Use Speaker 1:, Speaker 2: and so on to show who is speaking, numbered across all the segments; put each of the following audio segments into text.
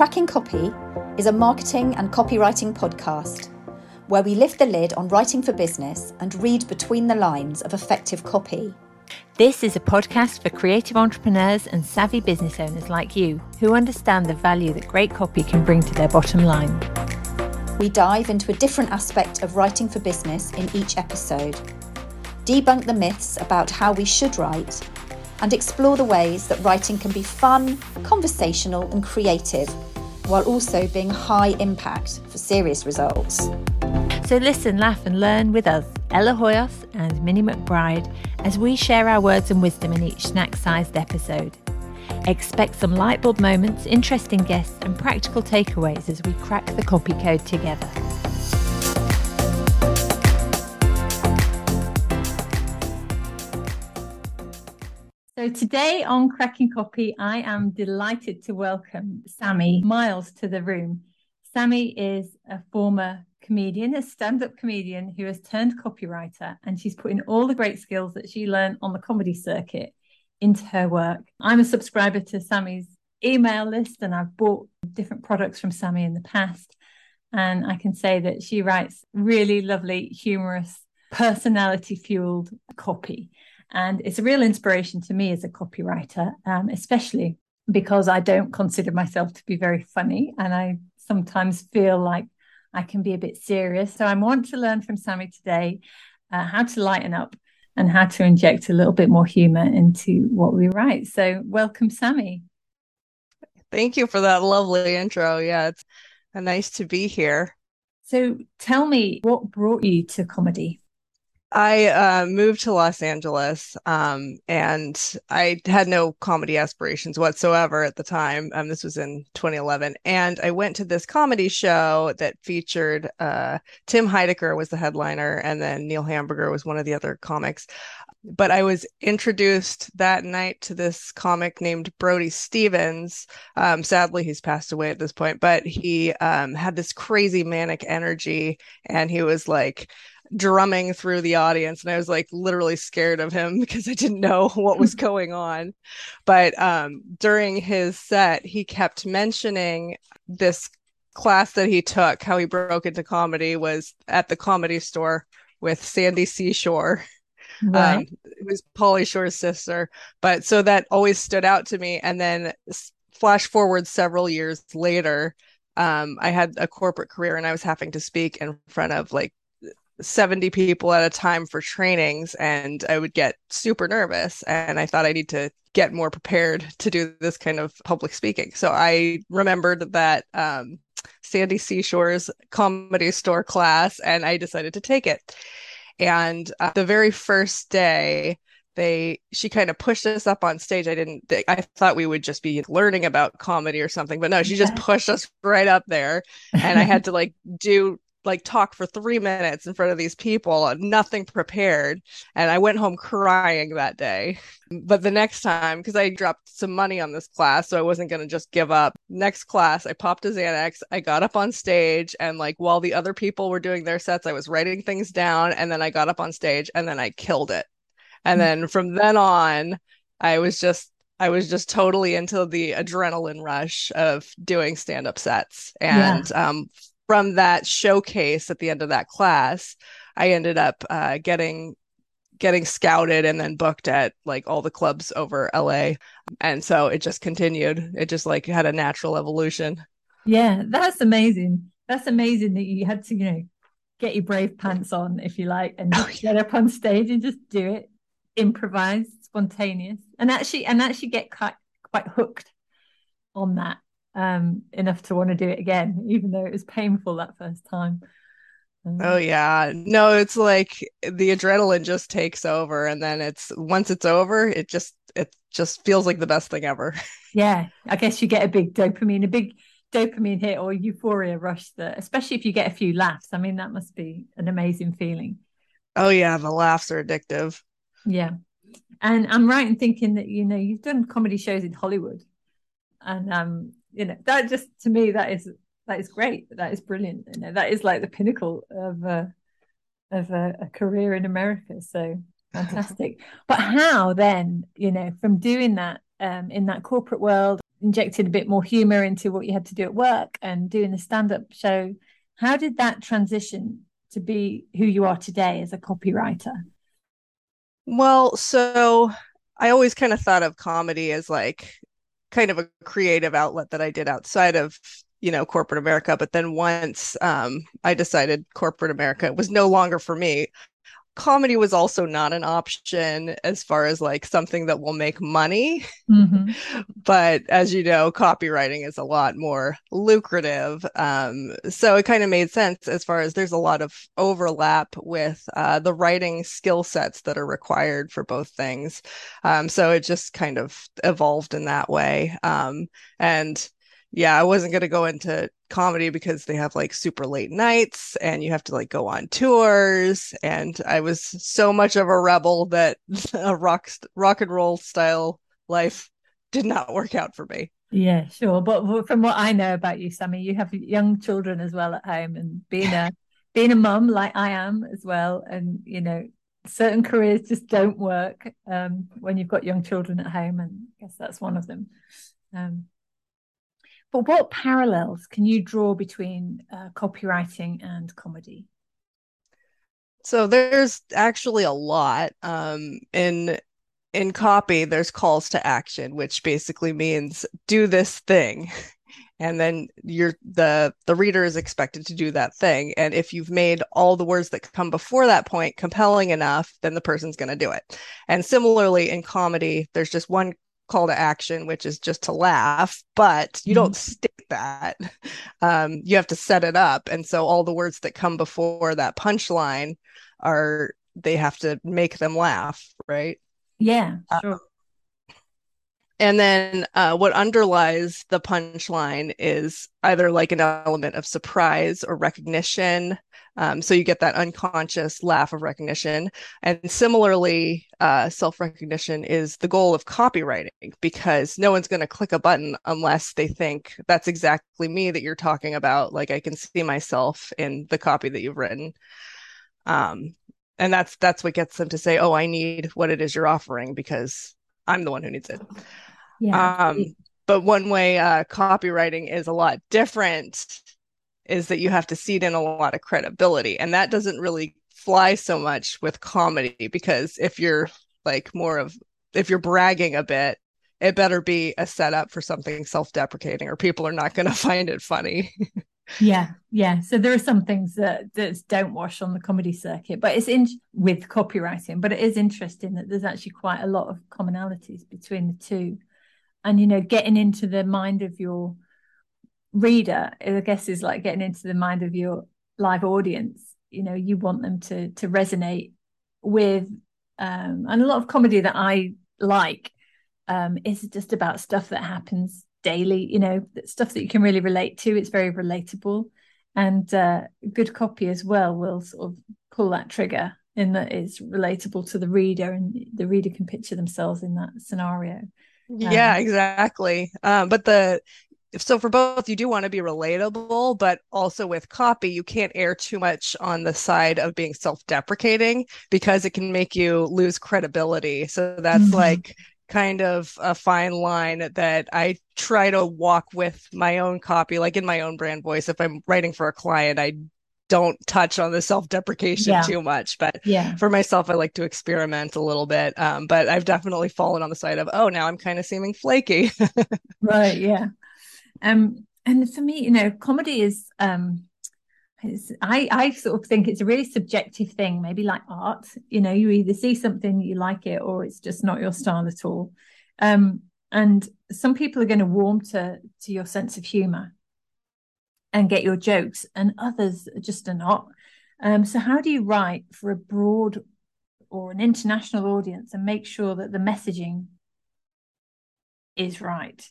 Speaker 1: Cracking Copy is a marketing and copywriting podcast where we lift the lid on writing for business and read between the lines of effective copy.
Speaker 2: This is a podcast for creative entrepreneurs and savvy business owners like you who understand the value that great copy can bring to their bottom line.
Speaker 1: We dive into a different aspect of writing for business in each episode, debunk the myths about how we should write, and explore the ways that writing can be fun, conversational, and creative, while also being high impact for serious results.
Speaker 2: So listen, laugh, and learn with us, Ella Hoyos and Minnie McBride, as we share our words and wisdom in each snack sized episode. Expect some lightbulb moments, interesting guests, and practical takeaways as we crack the copy code together. So today on Cracking Copy, I am delighted to welcome Sami Miles to the room. Sami is a former comedian, a stand-up comedian who has turned copywriter, and she's putting all the great skills that she learned on the comedy circuit into her work. I'm a subscriber to Sami's email list, and I've bought different products from Sami in the past. And I can say that she writes really lovely, humorous, personality fueled copy. And it's a real inspiration to me as a copywriter, um, especially because I don't consider myself to be very funny. And I sometimes feel like I can be a bit serious. So I want to learn from Sami today uh, how to lighten up and how to inject a little bit more humor into what we write. So welcome, Sami.
Speaker 3: Thank you for that lovely intro. Yeah, it's nice to be here.
Speaker 2: So tell me what brought you to comedy?
Speaker 3: I uh, moved to Los Angeles, um, and I had no comedy aspirations whatsoever at the time. Um, this was in 2011, and I went to this comedy show that featured uh, Tim Heidecker was the headliner, and then Neil Hamburger was one of the other comics. But I was introduced that night to this comic named Brody Stevens. Um, sadly, he's passed away at this point, but he um, had this crazy manic energy, and he was like drumming through the audience and I was like literally scared of him because I didn't know what was going on. But um, during his set, he kept mentioning this class that he took, how he broke into comedy was at the comedy store with Sandy Seashore. Right. Um, it was Pauly Shore's sister. But so that always stood out to me. And then flash forward several years later, um, I had a corporate career and I was having to speak in front of like 70 people at a time for trainings and I would get super nervous and I thought I need to get more prepared to do this kind of public speaking. So I remembered that um, Sandy Seashore's comedy store class and I decided to take it. And uh, the very first day, they she kind of pushed us up on stage. I didn't think, I thought we would just be learning about comedy or something, but no, she just pushed us right up there and I had to like do like talk for three minutes in front of these people, nothing prepared. And I went home crying that day. But the next time, because I dropped some money on this class, so I wasn't going to just give up. Next class, I popped a Xanax. I got up on stage, and like while the other people were doing their sets, I was writing things down. And then I got up on stage and then I killed it. And mm-hmm. then from then on, I was just I was just totally into the adrenaline rush of doing stand up sets. And yeah. um, from that showcase at the end of that class, I ended up uh, getting getting scouted and then booked at like all the clubs over LA. And so it just continued. It just like had a natural evolution.
Speaker 2: Yeah, that's amazing. That's amazing that you had to, you know, get your brave pants on, if you like, and oh, yeah. get up on stage and just do it, improvise, spontaneous, and actually and actually get quite quite hooked on that um, enough to want to do it again, even though it was painful that first time.
Speaker 3: Um, oh yeah, no, it's like the adrenaline just takes over, and then it's once it's over, it just it just feels like the best thing ever.
Speaker 2: Yeah, I guess you get a big dopamine, a big dopamine hit or euphoria rush that, especially if you get a few laughs. I mean, that must be an amazing feeling.
Speaker 3: Oh yeah, the laughs are addictive.
Speaker 2: Yeah, and I'm right in thinking that you know you've done comedy shows in Hollywood, and um, you know that just to me that is that is great that is brilliant you know that is like the pinnacle of a of a, a career in america so fantastic but how then you know from doing that um, in that corporate world injected a bit more humor into what you had to do at work and doing the stand-up show. How did that transition to be who you are today as a copywriter?
Speaker 3: Well, so I always kind of thought of comedy as like kind of a creative outlet that I did outside of you know corporate America. But then once um, I decided corporate America was no longer for me, comedy was also not an option as far as like something that will make money. Mm-hmm. but as you know, copywriting is a lot more lucrative. Um, so it kind of made sense as far as there's a lot of overlap with uh, the writing skill sets that are required for both things. Um, so it just kind of evolved in that way. Um, and yeah, I wasn't going to go into comedy because they have like super late nights and you have to like go on tours. And I was so much of a rebel that a rock rock and roll style life did not work out for me.
Speaker 2: Yeah, sure. But from what I know about you, Sami, you have young children as well at home, and being a being a mum like I am as well, and you know, certain careers just don't work um, when you've got young children at home, and I guess that's one of them. Um, but what parallels can you draw between uh, copywriting and comedy?
Speaker 3: So there's actually a lot. Um, in in copy, there's calls to action, which basically means do this thing. And then you're the the reader is expected to do that thing. And if you've made all the words that come before that point compelling enough, then the person's going to do it. And similarly in comedy, there's just one call to action, which is just to laugh, but you mm-hmm. don't stick that. Um, you have to set it up. And so all the words that come before that punchline are, they have to make them laugh, right?
Speaker 2: Yeah, uh, sure.
Speaker 3: And then uh, what underlies the punchline is either like an element of surprise or recognition um, so you get that unconscious laugh of recognition. And similarly, uh, self recognition is the goal of copywriting because no one's going to click a button unless they think that's exactly me that you're talking about. Like I can see myself in the copy that you've written. Um, and that's that's what gets them to say, "Oh, I need what it is you're offering because I'm the one who needs it." Yeah. Um, but one way uh, copywriting is a lot different is that you have to seed in a lot of credibility and that doesn't really fly so much with comedy because if you're like more of if you're bragging a bit it better be a setup for something self-deprecating or people are not going to find it funny.
Speaker 2: Yeah yeah. So there are some things that that don't wash on the comedy circuit but it's in with copywriting but it is interesting that there's actually quite a lot of commonalities between the two and you know getting into the mind of your reader, I guess, is like getting into the mind of your live audience. You know, you want them to to resonate with, um, and a lot of comedy that I like um, is just about stuff that happens daily. You know, stuff that you can really relate to. It's very relatable, and uh, good copy as well will sort of pull that trigger in that it's relatable to the reader, and the reader can picture themselves in that scenario.
Speaker 3: Yeah, um, exactly. Um, but the so for both you do want to be relatable but also with copy you can't err too much on the side of being self-deprecating because it can make you lose credibility so that's mm-hmm. like kind of a fine line that I try to walk with my own copy like in my own brand voice if I'm writing for a client I don't touch on the self-deprecation yeah. too much but yeah for myself i like to experiment a little bit um, but i've definitely fallen on the side of oh now i'm kind of seeming flaky
Speaker 2: right yeah um, and for me, you know, comedy is um, I I sort of think it's a really subjective thing, maybe like art. You know, you either see something you like it, or it's just not your style at all. Um, and some people are going to warm to to your sense of humor and get your jokes, and others just are not. Um, so, how do you write for a broad or an international audience and make sure that the messaging is right?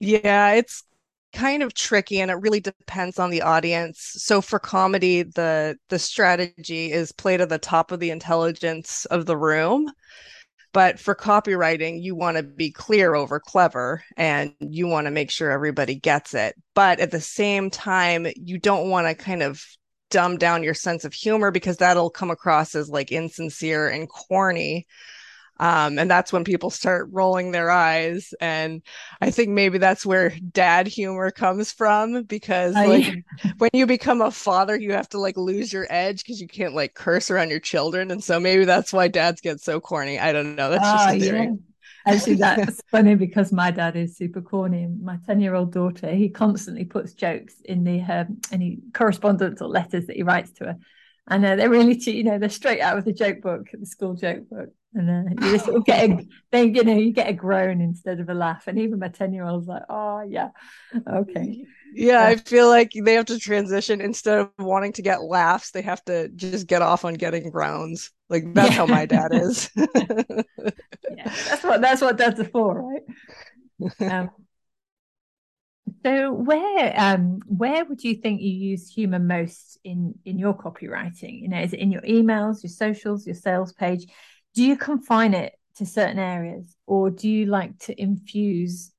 Speaker 3: Yeah, it's kind of tricky and it really depends on the audience. So for comedy, the the strategy is play to the top of the intelligence of the room. But for copywriting, you want to be clear over clever and you want to make sure everybody gets it. But at the same time, you don't want to kind of dumb down your sense of humor because that'll come across as like insincere and corny. Um, and that's when people start rolling their eyes. And I think maybe that's where dad humor comes from because like when you become a father, you have to like lose your edge because you can't like curse around your children. And so maybe that's why dads get so corny. I don't know. That's oh, just a theory. Yeah.
Speaker 2: Actually, that's funny because my dad is super corny. My 10 year old daughter, he constantly puts jokes in the um, any correspondence or letters that he writes to her. And uh, they're really, you know, they're straight out of the joke book, the school joke book. And uh, you just sort of get a, then, you know, you get a groan instead of a laugh. And even my 10 year old's like, oh, yeah, okay.
Speaker 3: Yeah, I feel like they have to transition instead of wanting to get laughs, they have to just get off on getting groans. Like that's yeah. how my dad is.
Speaker 2: yeah, that's what that's what dads are for, right? Um, so where um where would you think you use humor most in in your copywriting? You know, is it in your emails, your socials, your sales page? Do you confine it to certain areas, or do you like to infuse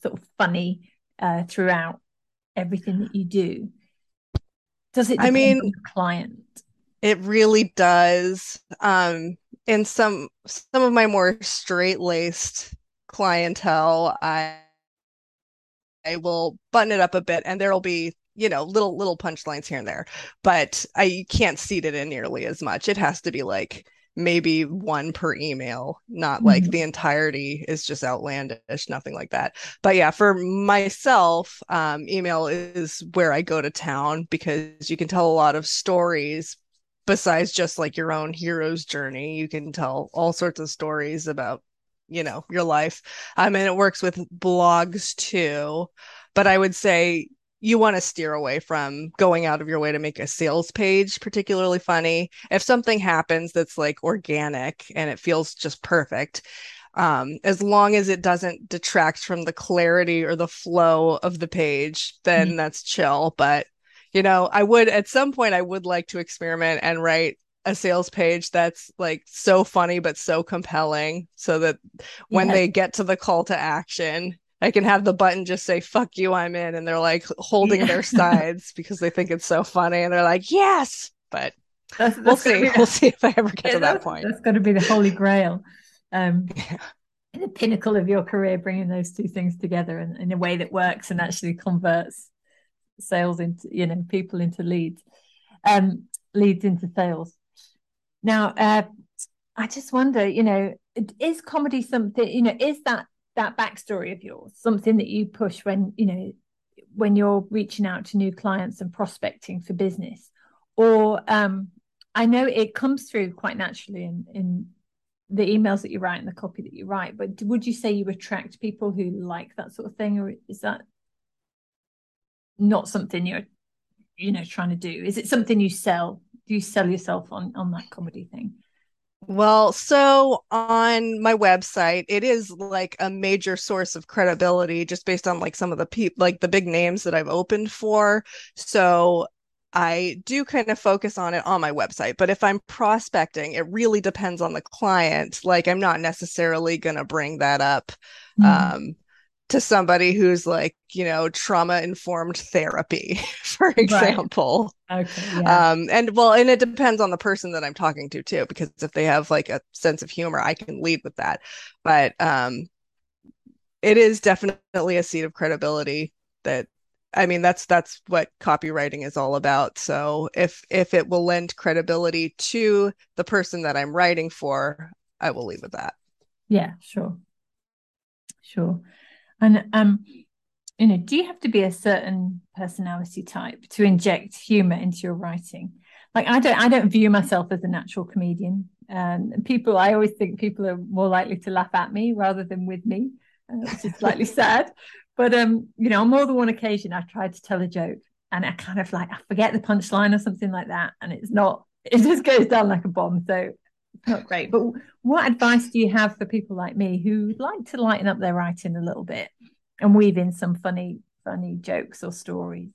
Speaker 2: sort of funny uh, throughout everything that you do? Does it? I mean, client.
Speaker 3: It really does. Um, in some some of my more straight laced clientele, I I will button it up a bit and there'll be you know little little punchlines here and there but i can't seed it in nearly as much it has to be like maybe one per email not mm-hmm. like the entirety is just outlandish nothing like that. But yeah for myself um, email is where i go to town because you can tell a lot of stories besides just like your own hero's journey. You can tell all sorts of stories about you know your life. I mean it works with blogs too but i would say you want to steer away from going out of your way to make a sales page particularly funny. If something happens that's like organic and it feels just perfect um, as long as it doesn't detract from the clarity or the flow of the page then mm-hmm. that's chill. But you know i would at some point i would like to experiment and write a sales page that's like so funny but so compelling so that when they get to the call to action I can have the button just say "fuck you, I'm in," and they're like holding yeah. their sides because they think it's so funny, and they're like, "Yes!" But that's, that's we'll see. we'll see if I ever get yeah, to that point.
Speaker 2: That's going to be the holy grail, um, yeah. the pinnacle of your career, bringing those two things together in, in a way that works and actually converts sales into you know people into leads, um, leads into sales. Now, uh, I just wonder, you know, is comedy something, you know, is that that backstory of yours something that you push when, you know, when you're reaching out to new clients and prospecting for business? Or um, I know it comes through quite naturally in, in the emails that you write and the copy that you write, but would you say you attract people who like that sort of thing, or is that not something you're, you know, trying to do? Is it something you sell do you sell yourself on on that comedy thing?
Speaker 3: Well, so on my website, it is like a major source of credibility just based on like some of the people, like the big names that I've opened for. So I do kind of focus on it on my website. But if I'm prospecting, it really depends on the client. Like, I'm not necessarily going to bring that up. Mm. Um, to somebody who's like you know trauma informed therapy for example.
Speaker 2: Right. okay yeah.
Speaker 3: um and well and it depends on the person that i'm talking to too because if they have like a sense of humor i can lead with that. But um it is definitely a seat of credibility that i mean that's that's what copywriting is all about. So if if it will lend credibility to the person that i'm writing for i will leave with that.
Speaker 2: Yeah sure. Sure and um, you know, do you have to be a certain personality type to inject humor into your writing? Like I don't, I don't view myself as a natural comedian. And um, people, I always think people are more likely to laugh at me rather than with me, uh, which is slightly sad. But um, you know, on more than one occasion, I tried to tell a joke, and I kind of like I forget the punchline or something like that, and it's not. It just goes down like a bomb. So not great. But what advice do you have for people like me who like to lighten up their writing a little bit and weave in some funny, funny jokes or stories?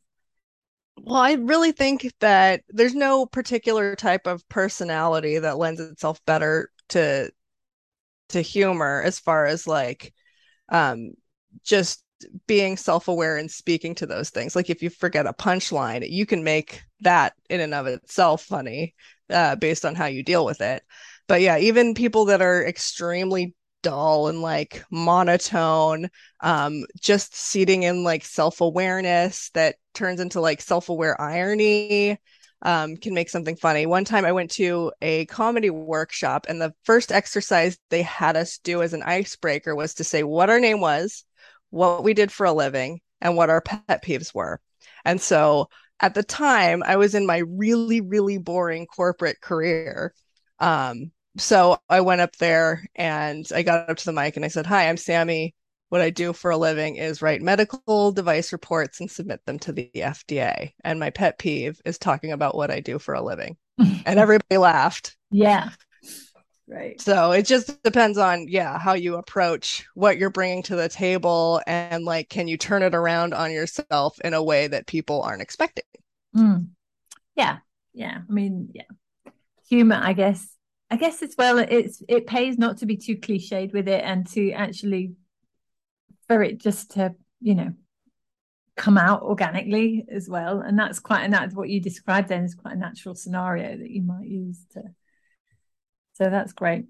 Speaker 3: Well, I really think that there's no particular type of personality that lends itself better to to humor as far as like um just being self-aware and speaking to those things like if you forget a punchline you can make that in and of itself funny uh, based on how you deal with it but yeah, even people that are extremely dull and like monotone, um, just seeding in like self awareness that turns into like self aware irony um, can make something funny. One time I went to a comedy workshop, and the first exercise they had us do as an icebreaker was to say what our name was, what we did for a living, and what our pet peeves were. And so at the time, I was in my really, really boring corporate career. Um, so I went up there and I got up to the mic and I said, Hi, I'm Sami. What I do for a living is write medical device reports and submit them to the FDA. And my pet peeve is talking about what I do for a living. and everybody laughed.
Speaker 2: Yeah. Right.
Speaker 3: So it just depends on, yeah, how you approach what you're bringing to the table and like, can you turn it around on yourself in a way that people aren't expecting?
Speaker 2: Mm. Yeah. Yeah. I mean, yeah. Humor, I guess. I guess as well, it's it pays not to be too cliched with it and to actually for it just to, you know, come out organically as well. And that's quite and that's what you described then is quite a natural scenario that you might use to so that's great.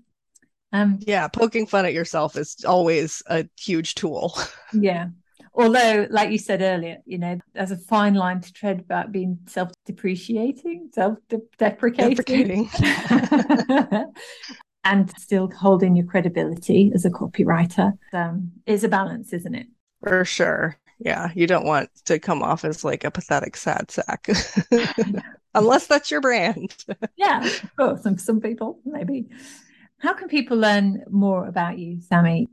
Speaker 3: Um, yeah, poking fun at yourself is always a huge tool.
Speaker 2: yeah. Although, like you said earlier, you know, there's a fine line to tread about being self depreciating, self deprecating, and still holding your credibility as a copywriter. Um, is a balance, isn't it?
Speaker 3: For sure. Yeah. You don't want to come off as like a pathetic sad sack. unless that's your brand.
Speaker 2: yeah, of course. Some some people maybe. How can people learn more about you, Sami?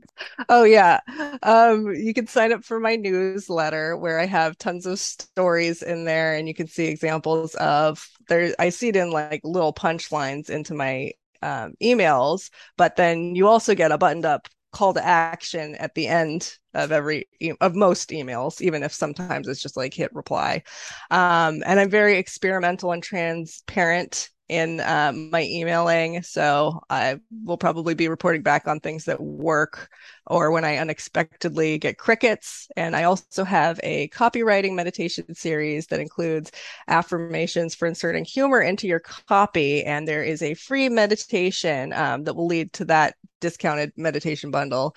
Speaker 3: Oh yeah. Um, you can sign up for my newsletter where I have tons of stories in there and you can see examples of there I see it in like little punchlines into my um, emails, but then you also get a buttoned up call to action at the end of every of most emails even if sometimes it's just like hit reply. Um, and i'm very experimental and transparent in um, my emailing. So I will probably be reporting back on things that work or when I unexpectedly get crickets. And I also have a copywriting meditation series that includes affirmations for inserting humor into your copy. And there is a free meditation um, that will lead to that discounted meditation bundle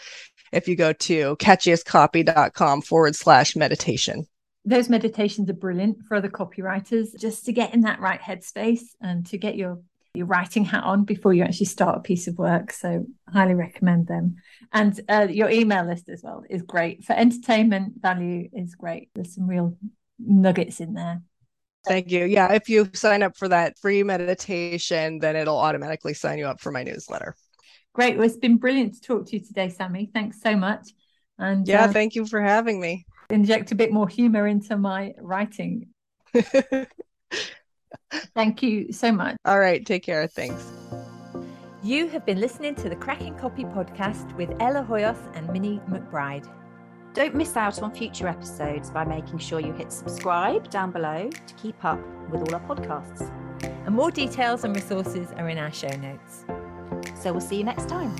Speaker 3: if you go to catchiestcopy.com forward slash meditation
Speaker 2: those meditations are brilliant for other copywriters just to get in that right headspace and to get your your writing hat on before you actually start a piece of work so highly recommend them and uh, your email list as well is great for entertainment value is great there's some real nuggets in there
Speaker 3: Thank you. Yeah, if you sign up for that free meditation, then it'll automatically sign you up for my newsletter.
Speaker 2: Great. Well, it's been brilliant to talk to you today, Sami. Thanks so much.
Speaker 3: And yeah, uh, thank you for having me
Speaker 2: inject a bit more humor into my writing. Thank you so much.
Speaker 3: All right. Take care. Thanks.
Speaker 1: You have been listening to the Cracking Copy podcast with Ella Hoyos and Minnie McBride. Don't miss out on future episodes by making sure you hit subscribe down below to keep up with all our podcasts. And more details and resources are in our show notes. So we'll see you next time.